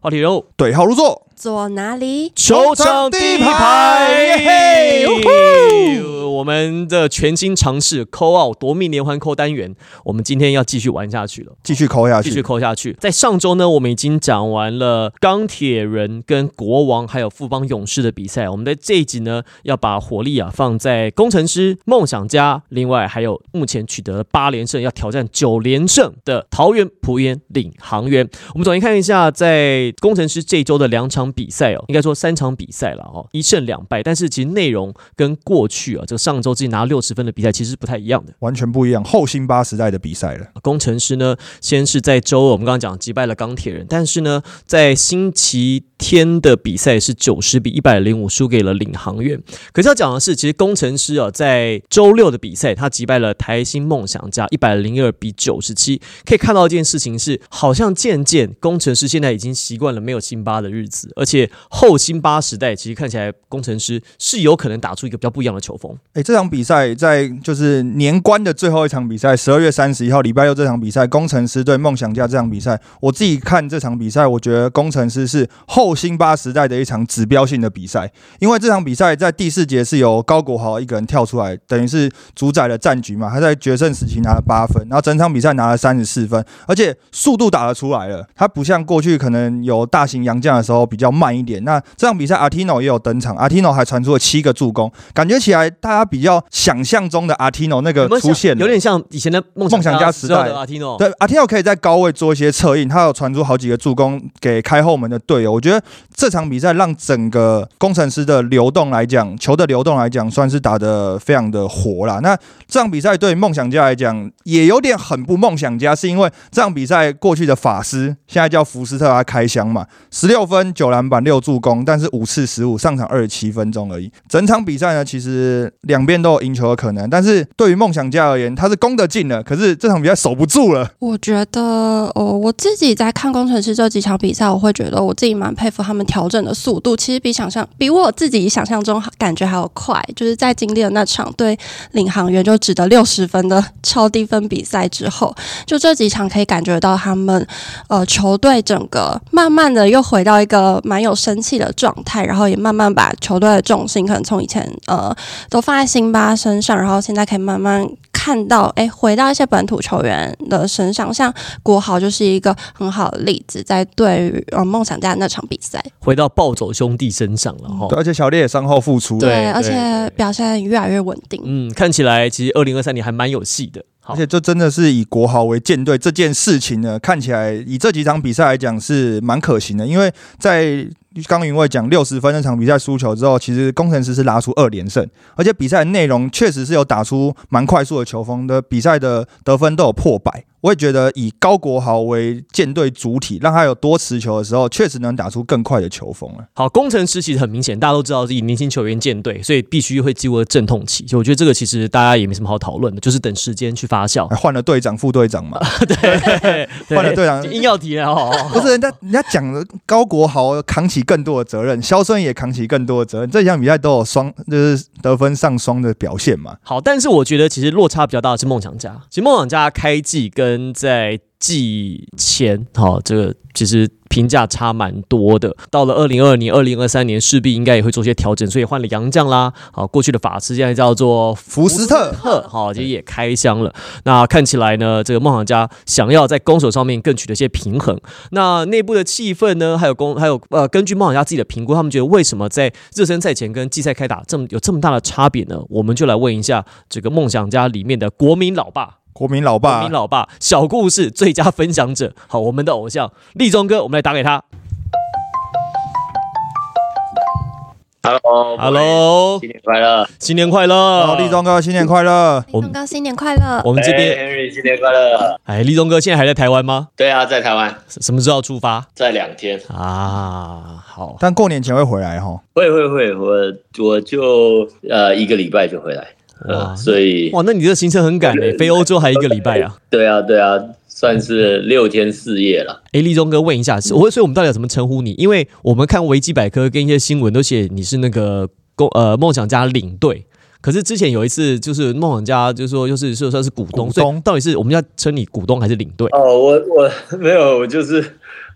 话题人物，对号入座，坐哪里？球场第一排，耶嘿我们的全新尝试扣奥夺命连环扣单元，我们今天要继续玩下去了。继续扣下去继续。扣下去。在上周呢，我们已经讲完了钢铁人跟国王还有富邦勇士的比赛。我们在这一集呢，要把火力啊放在工程师、梦想家，另外还有目前取得了八连胜，要挑战九连胜的桃园璞园领航员。我们首先看一下在工程师这周的两场比赛哦，应该说三场比赛了哦，一胜两败。但是其实内容跟过去啊，这个上周自己拿六十分的比赛其实是不太一样的。完全不一样，后辛巴时代的比赛了。工程师呢，先是在周二我们刚刚讲击败了钢铁人，但是呢，在星期天的比赛是九十比一百零五输给了领航员。可是要讲的是，其实工程师啊，在周六的比赛，他击败了台新梦想家一百零二比九十七。可以看到一件事情是，好像渐渐工程师现在已经习惯了没有辛巴的日子，而且后辛巴时代，其实看起来工程师是有可能打出一个比较不一样的球风。哎，这场比赛在就是年关的最后一场比赛，十二月三十一号礼拜六这场比赛，工程师对梦想家这场比赛，我自己看这场比赛，我觉得工程师是后辛巴时代的一场指标性的比赛，因为这场比赛在第四节是由高国豪一个人跳出来，等于是主宰了战局嘛。他在决胜时期拿了八分，然后整场比赛拿了三十四分，而且速度打得出来了。他不像过去可能有大型洋将的时候比较慢一点。那这场比赛阿提诺也有登场，阿提诺还传出了七个助攻，感觉起来大家比较想象中的阿提诺那个出现了有点像以前的梦梦想家时代时候的阿提诺。对，阿提诺可以在高位做一些策应，他有传出好几个助攻给开后门的队友。我觉得这场比赛让整个工程师的流动来讲，球的流动来讲，算是打得非常的活啦。那这场比赛对梦想家来讲，也有点很不梦想家，是因为这场比赛过去的法师现在叫福斯特他开箱嘛，十六分九篮板六助攻，但是五次失误，上场二十七分钟而已。整场比赛呢，其实两边都有赢球的可能，但是对于梦想家而言，他是攻得进了，可是这场比赛守不住了。我觉得，哦，我自己在看工程师这几场比赛，我会觉得我自己蛮佩服他们调整的速度，其实比想象，比我自己想象中感觉还要快。就是在经历了那场对领航员就只得六十分的超低分比赛之后，就这几场可以感觉到他们呃球队整个慢慢的又回到一个蛮有生气的状态，然后也慢慢把球队的重心可能从以前呃都放在辛巴身上，然后现在可以慢慢看到，哎，回到一些本土球员的身上，像国豪就是一个很好的例子，在对于呃梦想家那场比赛，回到暴走兄弟身上了哈。对，而且小烈也伤后复出，对而且表现越来越稳定。嗯，看起来其实二零二三年还蛮有戏的。而，且这真的是以国豪为舰队这件事情呢，看起来以这几场比赛来讲是蛮可行的，因为在刚云卫讲六十分那场比赛输球之后，其实工程师是拿出二连胜，而且比赛的内容确实是有打出蛮快速的球风的，比赛的得分都有破百。我也觉得以高国豪为舰队主体，让他有多持球的时候，确实能打出更快的球风了。好，工程师其实很明显，大家都知道是以年轻球员建队，所以必须会进入阵痛期。所以我觉得这个其实大家也没什么好讨论的，就是等时间去发酵还。换了队长、副队长嘛，对，换了队长硬要提了哦。不是人家人家讲的高国豪扛起更多的责任，肖顺也扛起更多的责任，这几场比赛都有双就是得分上双的表现嘛。好，但是我觉得其实落差比较大的是梦想家。其实梦想家开季跟在季前，好、这个其实评价差蛮多的。到了二零二二年、二零二三年，势必应该也会做些调整，所以换了洋将啦。好，过去的法师现在叫做福斯特特，好，其实也开箱了。那看起来呢，这个梦想家想要在攻守上面更取得一些平衡。那内部的气氛呢，还有攻，还有呃，根据梦想家自己的评估，他们觉得为什么在热身赛前跟季赛开打这么有这么大的差别呢？我们就来问一下这个梦想家里面的国民老爸。国民老国爸民老爸小故事最佳分享者，好，我们的偶像立中哥，我们来打给他。Hello，Hello，新年快乐！新年快乐！好，立中哥新年快乐！我立中哥新年快乐！我们这边，哎 Henry 新年快乐！哎，立中哥现在还在台湾吗？对啊，在台湾，什什么时候要出发在两天。啊？好，但过年前会回来哈。会会会，我我就呃一个礼拜就回来，哇呃，所以哇，那你这行程很赶诶，飞欧洲还一个礼拜啊！对啊对啊，算是六天四夜了。哎，立中哥问一下，是我所以我们到底要怎么称呼你？因为我们看维基百科跟一些新闻都写你是那个公呃梦想家领队。可是之前有一次，就是梦想家就说，就是说算是股东，股东所以到底是我们要称你股东还是领队？哦，我我没有，我就是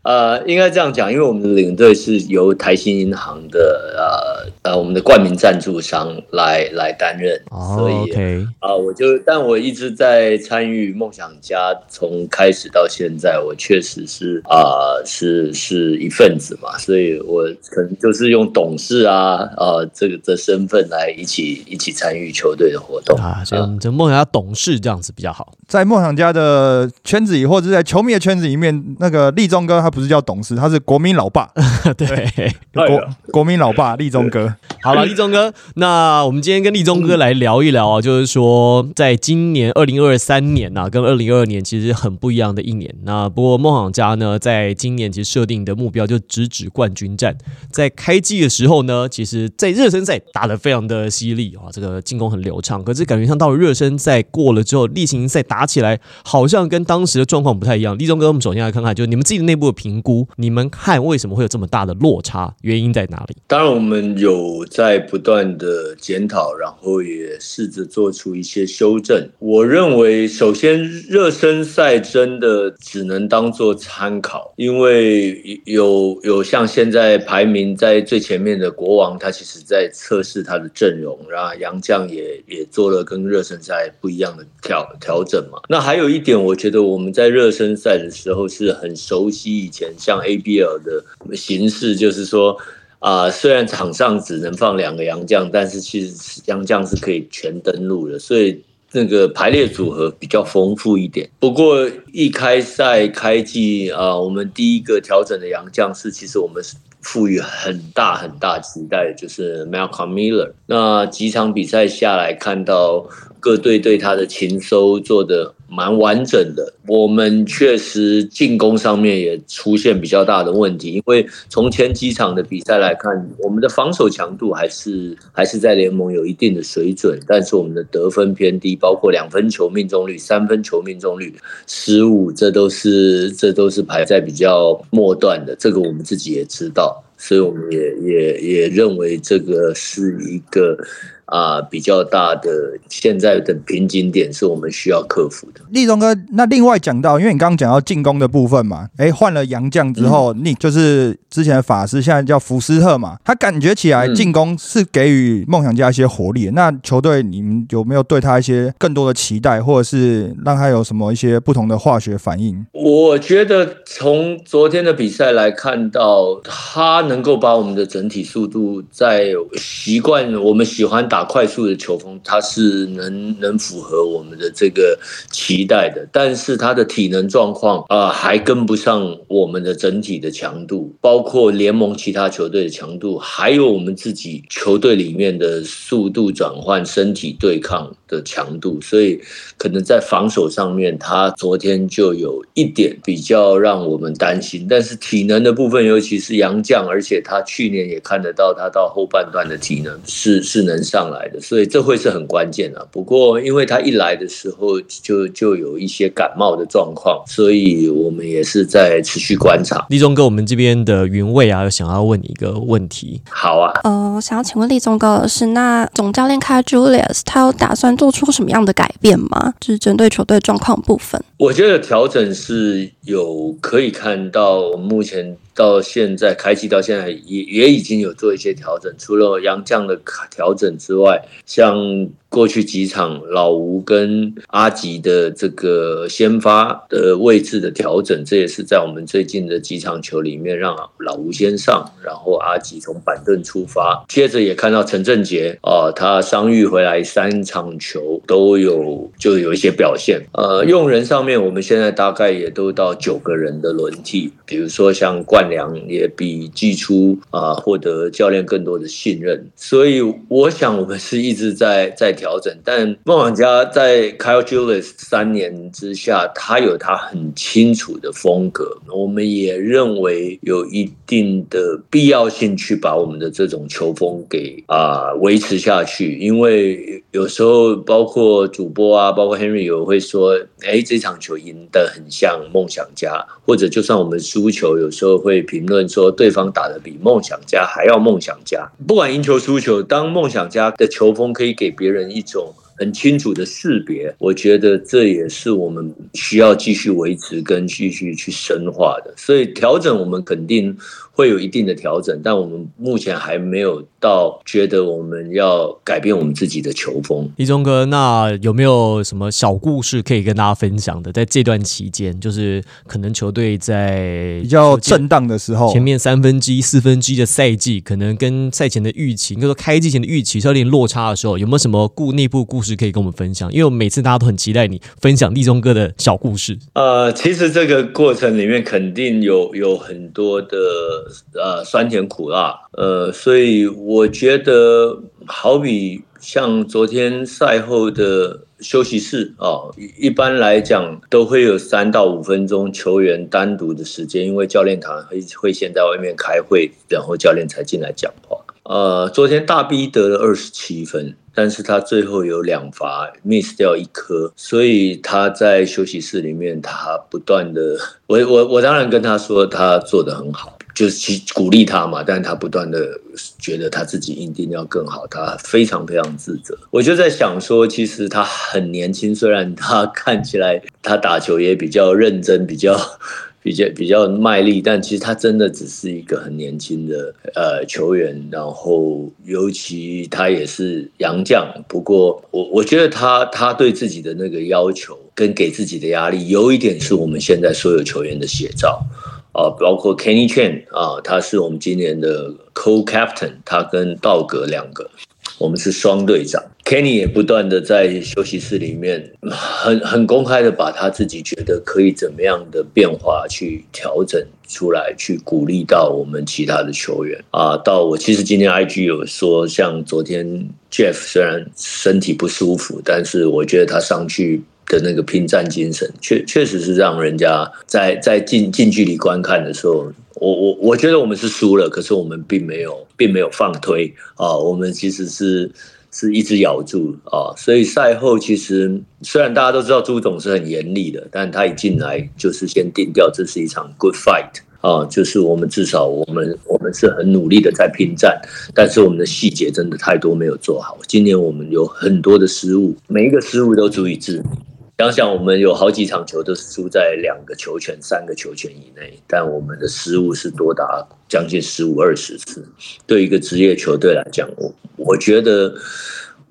呃，应该这样讲，因为我们的领队是由台新银行的呃呃我们的冠名赞助商来来担任，所以哦 OK，啊、我就但我一直在参与梦想家，从开始到现在，我确实是啊、是是一份子嘛，所以我可能就是用董事啊啊、这个的身份来一起一起参与球队的活动啊，所以我们这梦想家董事这样子比较好。在梦想家的圈子里，或者是在球迷的圈子里面，那个立中哥他不是叫董事，他是国民老爸，对，哎国国民老爸立中哥。好了，立中哥，那我们今天跟立中哥来聊一聊啊，就是说，在今年二零二三年呐、跟二零二二年其实很不一样的一年。那不过梦想家呢，在今年其实设定的目标就直指冠军战。在开季的时候呢，其实在热身赛打得非常的犀利啊，这个进攻很流畅。可是感觉像到了热身赛过了之后，例行赛打起来好像跟当时的状况不太一样。立中哥，我们首先来看看，就是你们自己的内部的评估，你们看为什么会有这么大的落差，原因在哪里？当然，我们有我在不断的检讨，然后也试着做出一些修正。我认为，首先热身赛真的只能当做参考，因为有有像现在排名在最前面的国王，他其实在测试他的阵容，然后杨将也也做了跟热身赛不一样的调调整嘛。那还有一点，我觉得我们在热身赛的时候是很熟悉以前像 ABL 的形式，就是说。啊、虽然场上只能放两个杨将，但是其实杨将是可以全登陆的，所以那个排列组合比较丰富一点。不过一开赛开季啊、我们第一个调整的杨将是，其实我们是赋予很大很大期待，就是 Malcolm Miller。那几场比赛下来，看到各队对他的勤收做的蛮完整的。我们确实进攻上面也出现比较大的问题，因为从前几场的比赛来看，我们的防守强度还是还是在联盟有一定的水准，但是我们的得分偏低，包括两分球命中率、三分球命中率、失误，这都是这都是排在比较末段的，这个我们自己也知道。所以我们也也也认为这个是一个啊、比较大的现在的瓶颈点，是我们需要克服的。立中哥，那另外讲到，因为你刚刚讲到进攻的部分嘛，哎，换了杨将之后，你就是之前的法师，现在叫福斯特嘛，他感觉起来嗯进攻是给予梦想家一些活力的。那球队你们有没有对他一些更多的期待，或者是让他有什么一些不同的化学反应？我觉得从昨天的比赛来看到，他能够把我们的整体速度在习惯我们喜欢打快速的球风，他是能能符合我们的这个期待的。但是他的体能状况啊、还跟不上我们的整体的强度，包括联盟其他球队的强度，还有我们自己球队里面的速度转换、身体对抗的强度，所以可能在防守上面，他昨天就有一点比较让我们担心。但是体能的部分，尤其是杨将，而且他去年也看得到他到后半段的体能是是能上来的，所以这会是很关键的。不过因为他一来的时候就就有一些感冒的状况，所以我们也是在持续观察。立中哥，我们这边的云卫啊，想要问你一个问题，好啊，呃，想要请问立宗哥的是，那总教练开 Julius 他有打算做出什么样的改变吗？就是针对球队状况部分。我觉得调整是有可以看到，目前到现在开机到现在也也已经有做一些调整。除了杨绛的调整之外，像过去几场老吴跟阿吉的这个先发的位置的调整，这也是在我们最近的几场球里面让老吴先上，然后阿吉从板凳出发。接着也看到陈振杰啊、他伤愈回来三场球都有就有一些表现。呃，用人上面我们现在大概也都到九个人的轮替，比如说像冠良也比季初啊、获得教练更多的信任，所以我想我们是一直在在调整。但梦想家在 Kyle Julius 三年之下，他有他很清楚的风格，我们也认为有一定的必要性去把我们的这种球风给啊、维持下去，因为有时候包括主播啊，包括 Henry 有会说，哎，这场球赢得很像梦想家，或者就算我们输球，有时候会评论说对方打得比梦想家还要梦想家。不管赢球输球，当梦想家的球风可以给别人一种很清楚的识别，我觉得这也是我们需要继续维持跟继续去深化的。所以调整，我们肯定。会有一定的调整，但我们目前还没有到觉得我们要改变我们自己的球风。一中哥，那有没有什么小故事可以跟大家分享的？在这段期间，就是可能球队在比较震荡的时候，前面三分之一、四分之一的赛季，可能跟赛前的预期，应该说开季前的预期是有点落差的时候，有没有什么故内部故事可以跟我们分享？因为我每次大家都很期待你分享立中哥的小故事。呃，其实这个过程里面肯定有有很多的。呃，酸甜苦辣，呃，所以我觉得，好比像昨天赛后的休息室啊，一般来讲都会有三到五分钟球员单独的时间，因为教练团会会先在外面开会，然后教练才进来讲话。呃，昨天大 B 得了二十七分，但是他最后有两罚 miss 掉一颗，所以他在休息室里面，他不断的，我我我当然跟他说，他做的很好。就是去鼓励他嘛，但他不断的觉得他自己一定要更好，他非常非常自责。我就在想说，其实他很年轻，虽然他看起来他打球也比较认真，比较比较比较卖力，但其实他真的只是一个很年轻的呃球员。然后尤其他也是洋将，不过我我觉得他他对自己的那个要求跟给自己的压力，有一点是我们现在所有球员的写照。啊，包括 Kenny Chen 啊，他是我们今年的 Co-Captain，他跟道格两个，我们是双队长。Kenny 也不断的在休息室里面，很很公开的把他自己觉得可以怎么样的变化去调整出来，去鼓励到我们其他的球员啊。到我其实今天 IG 有说，像昨天 Jeff 虽然身体不舒服，但是我觉得他上去。的那个拼战精神，确确实是让人家在在近近距离观看的时候，我我我觉得我们是输了，可是我们并没有并没有放推啊，我们其实是是一直咬住啊，所以赛后其实虽然大家都知道朱总是很严厉的，但他一进来就是先定调，这是一场 good fight 啊，就是我们至少我们我们是很努力的在拼战，但是我们的细节真的太多没有做好，今年我们有很多的失误，每一个失误都足以致命。想想我们有好几场球都是输在两个球权、三个球权以内，但我们的失误是多达将近十五二十次。对一个职业球队来讲，我我觉得，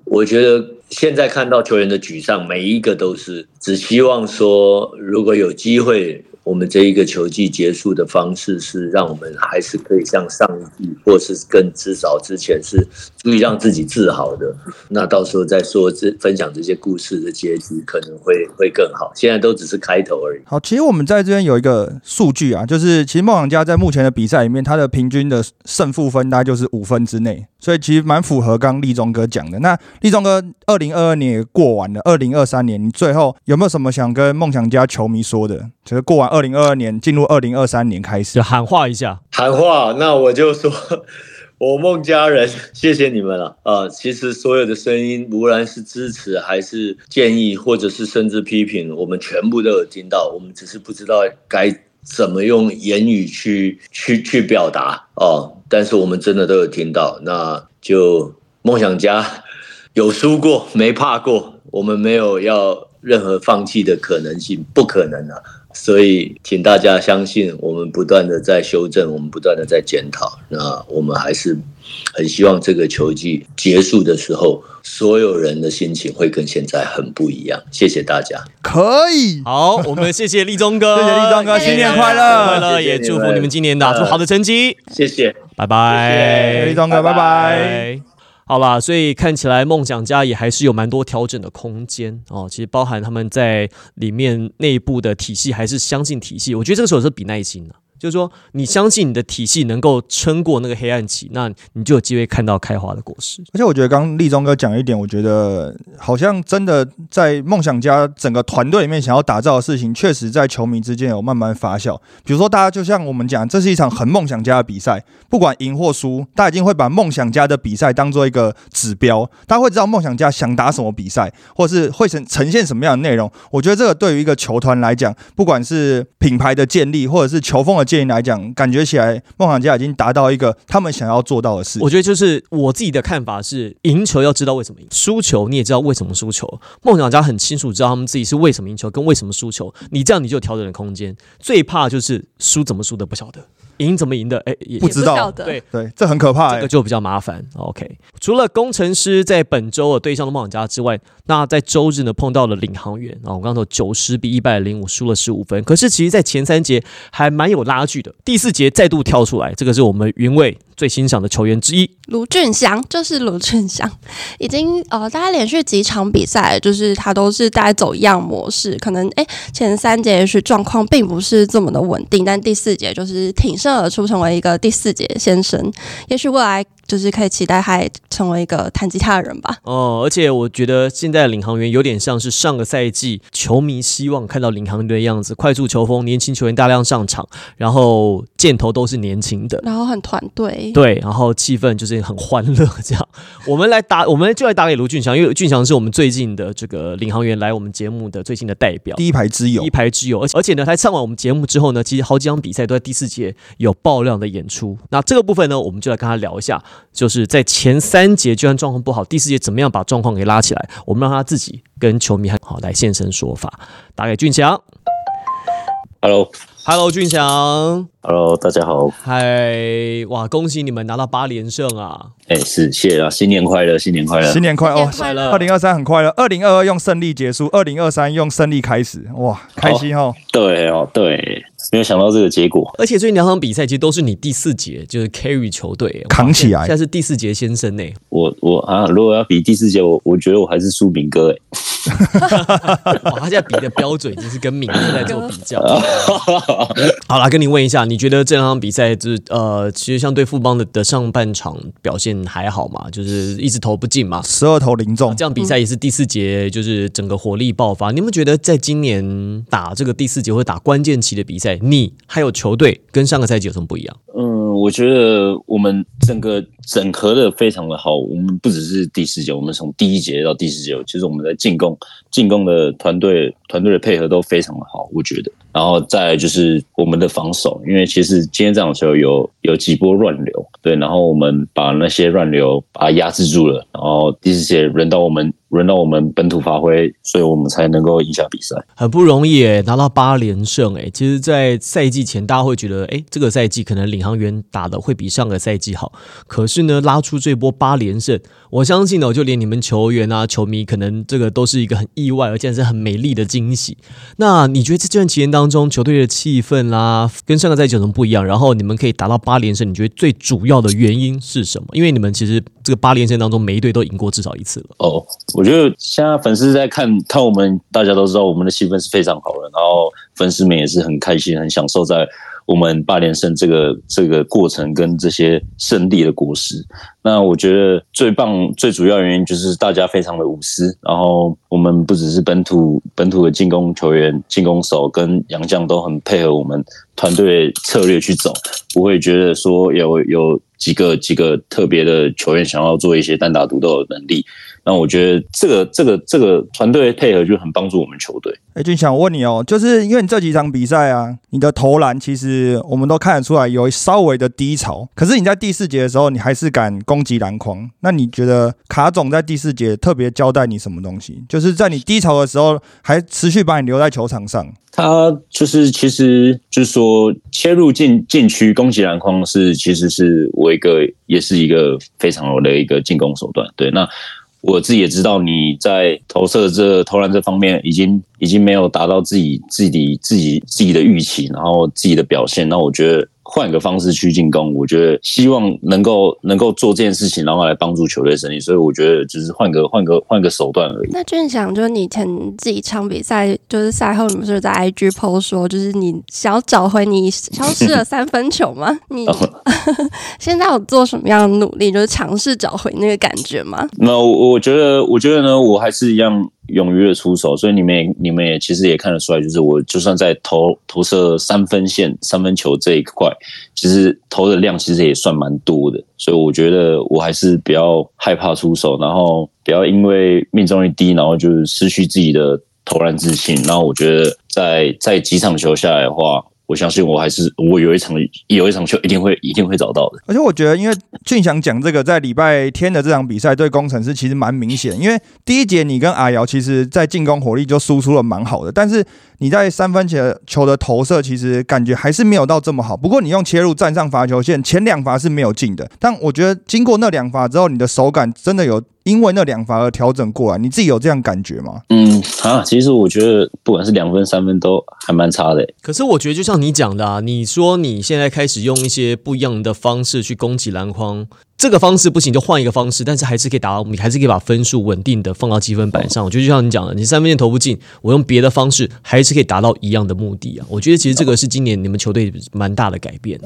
我觉得现在看到球员的沮丧，每一个都是只希望说，如果有机会。我们这一个球季结束的方式是让我们还是可以像上一季，或是更至少之前是足以让自己自豪的。那到时候再说这分享这些故事的结局可能会会更好。现在都只是开头而已。好，其实我们在这边有一个数据啊，就是其实梦想家在目前的比赛里面，他的平均的胜负分大概就是五分之内，所以其实蛮符合刚立中哥讲的。那立中哥二零二二年也过完了，二零二三年你最后有没有什么想跟梦想家球迷说的？就是过完。二零二二年进入二零二三年开始，就喊话一下，喊话。那我就说，我孟家人，谢谢你们了啊！其实所有的声音，无论是支持还是建议，或者是甚至批评，我们全部都有听到。我们只是不知道该怎么用言语去去去表达哦。但是我们真的都有听到。那就梦想家有输过，没怕过。我们没有要任何放弃的可能性，不可能啊！所以，请大家相信，我们不断的在修正，我们不断的在检讨。那我们还是很希望这个球季结束的时候，所有人的心情会跟现在很不一样。谢谢大家。可以，好，我们谢谢立中哥，谢谢立中哥，新年快乐，快乐，也祝福你们今年打出好的成绩。谢谢，拜拜，立中哥，拜拜。好吧，所以看起来梦想家也还是有蛮多调整的空间哦。其实包含他们在里面内部的体系还是相信体系，我觉得这个时候是比耐心的。就是说，你相信你的体系能够撑过那个黑暗期，那你就有机会看到开花的果实。而且，我觉得刚立中哥讲一点，我觉得好像真的在梦想家整个团队里面想要打造的事情，确实在球迷之间有慢慢发酵。比如说，大家就像我们讲，这是一场很梦想家的比赛，不管赢或输，大家已经会把梦想家的比赛当做一个指标，大家会知道梦想家想打什么比赛，或是会呈呈现什么样的内容。我觉得这个对于一个球团来讲，不管是品牌的建立，或者是球风的。界来讲，感觉起来梦想家已经达到一个他们想要做到的事。我觉得就是我自己的看法是，赢球要知道为什么赢，输球你也知道为什么输球。梦想家很清楚知道他们自己是为什么赢球跟为什么输球，你这样你就调整的空间。最怕就是输怎么输的不晓得。赢怎么赢的？哎，也不知道。对对，这很可怕，这个就比较麻烦。OK，除了工程师在本周的对象的梦想家之外，那在周日呢碰到了领航员啊，我刚刚说九十比一百零五输了十五分，可是其实在前三节还蛮有拉锯的。第四节再度跳出来，这个是我们云卫最欣赏的球员之一，卢俊祥，就是卢俊祥，已经呃大概连续几场比赛，就是他都是大概走一样模式，可能哎前三节也许状况并不是这么的稳定，但第四节就是挺生而出，成为一个第四节先生，也许未来。就是可以期待他成为一个弹吉他的人吧。哦，而且我觉得现在的领航员有点像是上个赛季球迷希望看到领航员的样子，快速球风，年轻球员大量上场，然后箭头都是年轻的，然后很团队，对，然后气氛就是很欢乐这样。我们来打，我们就来打给卢俊祥，因为俊祥是我们最近的这个领航员来我们节目的最近的代表，第一排之友，第一排之友。而且而且呢，他唱完我们节目之后呢，其实好几场比赛都在第四节有爆量的演出。那这个部分呢，我们就来跟他聊一下。就是在前三节，就算状况不好，第四节怎么样把状况给拉起来？我们让他自己跟球迷好来现身说法。打给俊强，Hello，Hello，俊强，Hello，大家好，嗨，哇，恭喜你们拿到八连胜啊！哎，是，谢谢啊，新年快乐，新年快乐，新年快乐，快乐！二零二三很快乐，二零二二用胜利结束，二零二三用胜利开始，哇，开心哦！对哦，对。没有想到这个结果，而且最近两场比赛其实都是你第四节就是 carry 球队扛起来，现在是第四节先生呢。我我啊，如果要比第四节，我我觉得我还是输敏哥哎。哇，他现在比的标准已经是跟敏哥在做比较。好了，跟你问一下，你觉得这两场比赛就是呃，其实相对富邦的的上半场表现还好嘛？就是一直投不进嘛，十二投零中，这样比赛也是第四节就是整个火力爆发。你们觉得在今年打这个第四节或者打关键期的比赛？你还有球队跟上个赛季有什么不一样？嗯，我觉得我们整个整合的非常的好。我们不只是第四节，我们从第一节到第四节，其实我们在进攻进攻的团队团队的配合都非常的好，我觉得。然后再就是我们的防守，因为其实今天这场球有有几波乱流，对，然后我们把那些乱流把它压制住了，然后第四节轮到我们。轮到我们本土发挥，所以我们才能够赢下比赛。很不容易诶，拿到八连胜诶。其实，在赛季前，大家会觉得，诶，这个赛季可能领航员打的会比上个赛季好。可是呢，拉出这波八连胜，我相信呢，就连你们球员啊、球迷，可能这个都是一个很意外，而且是很美丽的惊喜。那你觉得在这段期间当中，球队的气氛啦，跟上个赛季有什么不一样？然后你们可以达到八连胜，你觉得最主要的原因是什么？因为你们其实这个八连胜当中，每一队都赢过至少一次了。哦。我觉得现在粉丝在看看我们，大家都知道我们的气氛是非常好的，然后粉丝们也是很开心、很享受在我们八连胜这个这个过程跟这些胜利的果实。那我觉得最棒、最主要原因就是大家非常的无私，然后我们不只是本土本土的进攻球员、进攻手跟洋将都很配合我们团队策略去走，不会觉得说有有几个几个特别的球员想要做一些单打独斗的能力。那我觉得这个这个这个团队配合就很帮助我们球队。哎，俊想问你哦，就是因为你这几场比赛啊，你的投篮其实我们都看得出来有稍微的低潮，可是你在第四节的时候，你还是敢攻击篮筐。那你觉得卡总在第四节特别交代你什么东西？就是在你低潮的时候，还持续把你留在球场上。他就是其实就是说切入禁禁区攻击篮筐是其实是我一个也是一个非常好的一个进攻手段。对，那。我自己也知道你在投射这投篮这方面已经已经没有达到自己自己自己自己的预期，然后自己的表现，那我觉得。换个方式去进攻，我觉得希望能够能够做这件事情，然后来帮助球队胜利。所以我觉得只是换个换个换个手段而已。那俊祥，就是你前几场比赛，就是赛后你不是在 IG PO 说，就是你想要找回你消失的三分球吗？你 现在有做什么样的努力，就是尝试找回那个感觉吗？那我我觉得，我觉得呢，我还是一样。勇于的出手，所以你们也你们也其实也看得出来，就是我就算在投投射三分线三分球这一块，其实投的量其实也算蛮多的，所以我觉得我还是比较害怕出手，然后不要因为命中率低，然后就失去自己的投篮自信。然后我觉得在在几场球下来的话。我相信我还是我有一场有一场球一定会一定会找到的。而且我觉得，因为俊祥讲这个在礼拜天的这场比赛对工程师其实蛮明显，因为第一节你跟阿瑶其实在进攻火力就输出了蛮好的，但是你在三分球球的投射其实感觉还是没有到这么好。不过你用切入站上罚球线，前两罚是没有进的，但我觉得经过那两罚之后，你的手感真的有因为那两罚而调整过来，你自己有这样感觉吗？嗯啊，其实我觉得不管是两分三分都还蛮差的。可是我觉得就像你讲的啊，你说你现在开始用一些不一样的方式去攻击篮筐。这个方式不行，就换一个方式，但是还是可以达到，你还是可以把分数稳定的放到积分板上。我觉得就像你讲的，你三分线投不进，我用别的方式还是可以达到一样的目的啊。我觉得其实这个是今年你们球队蛮大的改变。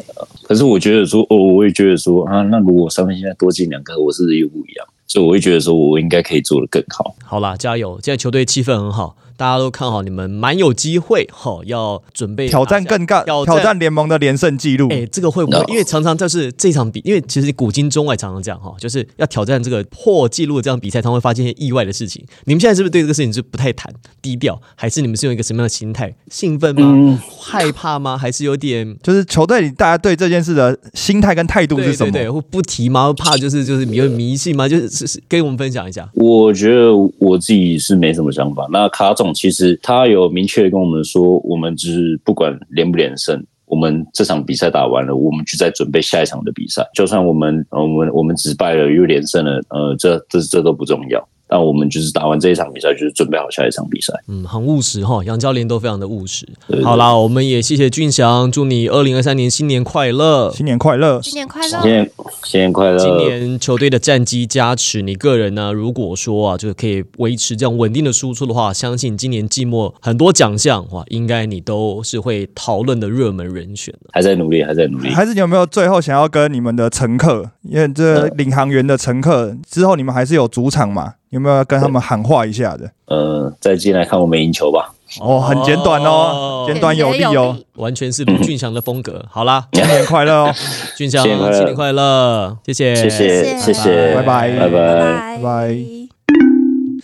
可是我觉得说，哦，我也觉得说啊，那如果三分线多进两个，我是又不一样，所以我会觉得说我应该可以做得更好。好啦，加油！现在球队气氛很好。大家都看好你们，蛮有机会哈，要准备挑战更干，挑战联盟的连胜记录。哎，这个会不会？因为常常就是这场比，因为其实古今中外常常这样哈，就是要挑战这个破纪录这样比赛，常会发现一些意外的事情。你们现在是不是对这个事情是不太谈、低调，还是你们是用一个什么样的心态？兴奋吗？害怕吗？还是有点？就是球队里大家对这件事的心态跟态度是什么？对，会不提吗？怕就是就是有迷信吗？就是是是，跟我们分享一下。我觉得我自己是没什么想法。那卡总。其实他有明确跟我们说，我们就是不管连不连胜，我们这场比赛打完了，我们就在准备下一场的比赛。就算我们我们我们只败了又连胜了，呃，这这这都不重要。但我们就是打完这一场比赛，就是准备好下一场比赛。嗯，很务实哈，杨教练都非常的务实。好啦，我们也谢谢俊祥，祝你二零二三年新年快乐，新年快乐，新年快乐，新年新年快乐。今年球队的战绩加持，你个人呢，如果说啊，就是可以维持这样稳定的输出的话，相信今年季末很多奖项哇，应该你都是会讨论的热门人选还在努力，还在努力。还是你有没有最后想要跟你们的乘客，因为这领航员的乘客之后，你们还是有主场嘛？有没有跟他们喊话一下的？呃，再进来看我们赢球吧。哦，很简短哦，简短有力哦，完全是卢俊祥的风格。好啦，新年快乐哦，俊祥，新年快乐，谢谢，谢谢，谢谢，拜拜，拜拜，拜拜。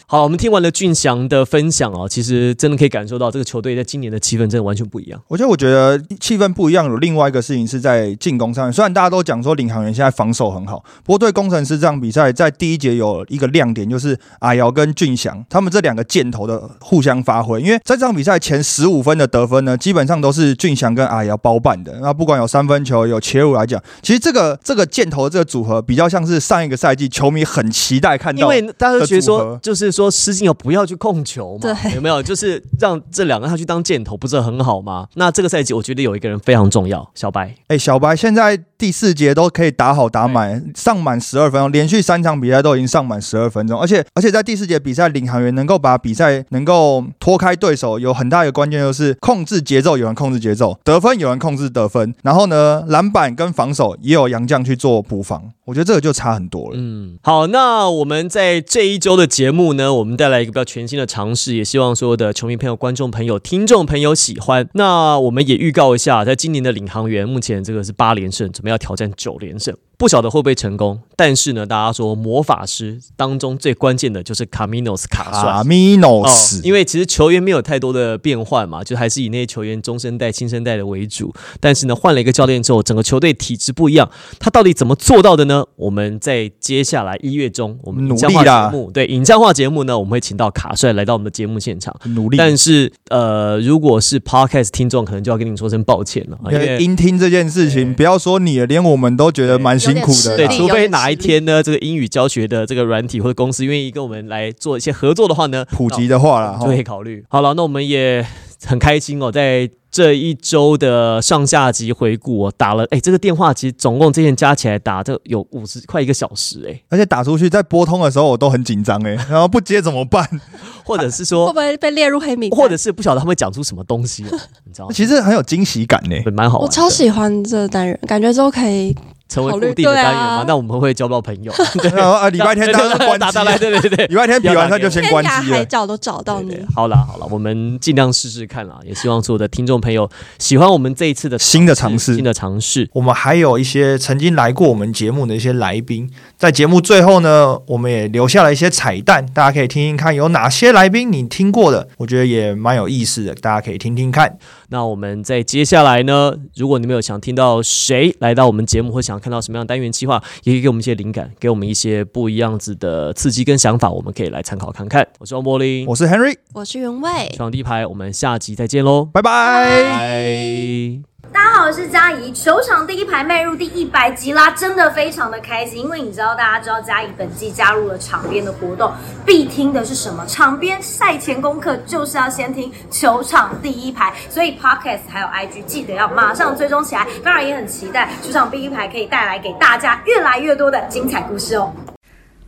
好，我们听完了俊祥的分享哦，其实真的可以感受到这个球队在今年的气氛真的完全不一样。我觉得，我觉得气氛不一样，有另外一个事情是在进攻上面。虽然大家都讲说领航员现在防守很好，不过对工程师这场比赛，在第一节有一个亮点，就是阿瑶跟俊祥他们这两个箭头的互相发挥。因为在这场比赛前十五分的得分呢，基本上都是俊祥跟阿瑶包办的。那不管有三分球有切入来讲，其实这个这个箭头的这个组合比较像是上一个赛季球迷很期待看到，因为大家都觉得说，就是说施晋友不要。去控球嘛？有没有？就是让这两个他去当箭头，不是很好吗？那这个赛季，我觉得有一个人非常重要，小白。哎，小白现在第四节都可以打好打满，上满十二分钟，连续三场比赛都已经上满十二分钟，而且而且在第四节比赛，领航员能够把比赛能够拖开对手，有很大一个关键就是控制节奏，有人控制节奏，得分有人控制得分，然后呢，篮板跟防守也有杨将去做补防，我觉得这个就差很多了。嗯，好，那我们在这一周的节目呢，我们带来一个比较。全新的尝试，也希望所有的球迷朋友、观众朋友、听众朋友喜欢。那我们也预告一下，在今年的领航员，目前这个是八连胜，准备要挑战九连胜。不晓得会不会成功，但是呢，大家说魔法师当中最关键的就是卡米诺斯卡帅。卡米诺斯，因为其实球员没有太多的变换嘛，就还是以那些球员中生代、新生代的为主。但是呢，换了一个教练之后，整个球队体质不一样。他到底怎么做到的呢？我们在接下来一月中，我们努力节目对影像化节目呢，我们会请到卡帅来到我们的节目现场努力。但是呃，如果是 podcast 听众，可能就要跟你说声抱歉了，因为音听这件事情，不要说你了，连我们都觉得蛮辛苦的。对，除非哪一天呢，这个英语教学的这个软体或者公司愿意跟我们来做一些合作的话呢，普及的话了，就可以考虑。好了，那我们也很开心哦，在这一周的上下集回顾，我打了，哎，这个电话其实总共这些加起来打这有五十快一个小时，哎，而且打出去在拨通的时候我都很紧张，哎，然后不接怎么办？或者是说会不会被列入黑名单？或者是不晓得他们会讲出什么东西，你知道吗？其实很有惊喜感呢，蛮好，我超喜欢这单元，感觉都可以。成为固定的单元对啊吗？那我们会交不到朋友。然后啊，礼拜天大家关机打打来，了，对对对。礼拜天比完赛就先关机了。海角都找到你好啦好啦，我们尽量试试看啦，也希望所有的听众朋友喜欢我们这一次的新的尝试新的尝试。我们还有一些曾经来过我们节目的一些来宾，在节目最后呢，我们也留下了一些彩蛋，大家可以听听看有哪些来宾你听过的，我觉得也蛮有意思的，大家可以听听看。那我们在接下来呢，如果你们有想听到谁来到我们节目，或想看到什么样的单元计划，也可以给我们一些灵感，给我们一些不一样子的刺激跟想法，我们可以来参考看看。我是王柏林，我是 Henry，我是袁卫，上地牌，我们下集再见喽，拜。拜。大家好，我是佳怡。球场第一排迈入第一百集啦，真的非常的开心，因为你知道，大家知道佳怡本季加入了场边的活动，必听的是什么？场边赛前功课就是要先听球场第一排，所以 Podcast 还有 IG 记得要马上追踪起来。当然也很期待球场第一排可以带来给大家越来越多的精彩故事哦。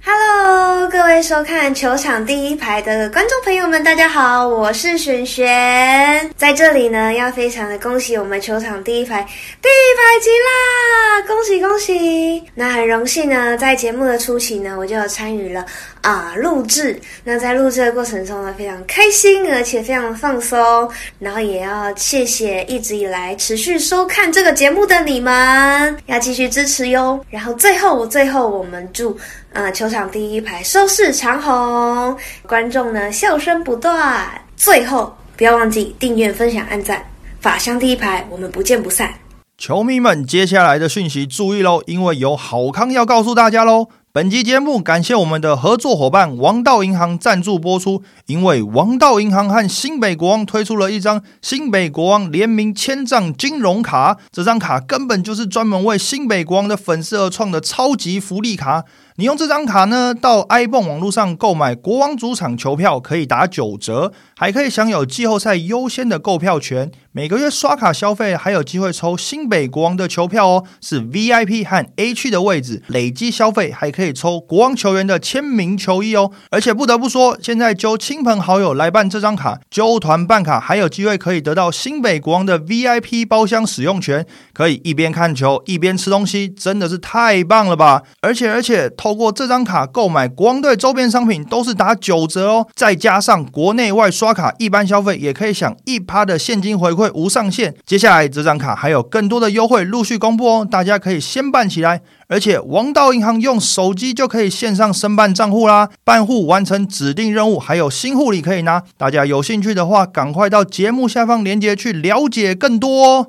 Hello，各位收看球场第一排的观众朋友们，大家好，我是璇璇，在这里呢，要非常的恭喜我们球场第一排第一百集啦，恭恭喜！那很荣幸呢，在节目的初期呢，我就有参与了啊录制。那在录制的过程中呢，非常开心，而且非常的放松。然后也要谢谢一直以来持续收看这个节目的你们，要继续支持哟。然后最后，最后我们祝。呃，球场第一排收视长虹，观众呢笑声不断。最后不要忘记订阅、分享、按赞，法香第一排，我们不见不散。球迷们，接下来的讯息注意喽，因为有好康要告诉大家喽。本期节目感谢我们的合作伙伴王道银行赞助播出，因为王道银行和新北国王推出了一张新北国王联名千账金融卡，这张卡根本就是专门为新北国王的粉丝而创的超级福利卡。你用这张卡呢，到 iPhone 网络上购买国王主场球票可以打九折，还可以享有季后赛优先的购票权。每个月刷卡消费还有机会抽新北国王的球票哦，是 VIP 和 A 区的位置，累积消费还可以可以抽国王球员的签名球衣哦。而且不得不说，现在揪亲朋好友来办这张卡，揪团办卡还有机会可以得到新北国王的 VIP 包厢使用权，可以一边看球一边吃东西，真的是太棒了吧！而且而且，透过这张卡购买国王队周边商品都是打九折哦，再加上国内外刷卡一般消费也可以享一趴的现金回馈，无上限。接下来这张卡还有更多的优惠陆续公布哦，大家可以先办起来。而且王道银行用手机就可以线上申办账户啦，办户完成指定任务，还有新护理可以拿。大家有兴趣的话，赶快到节目下方链接去了解更多哦。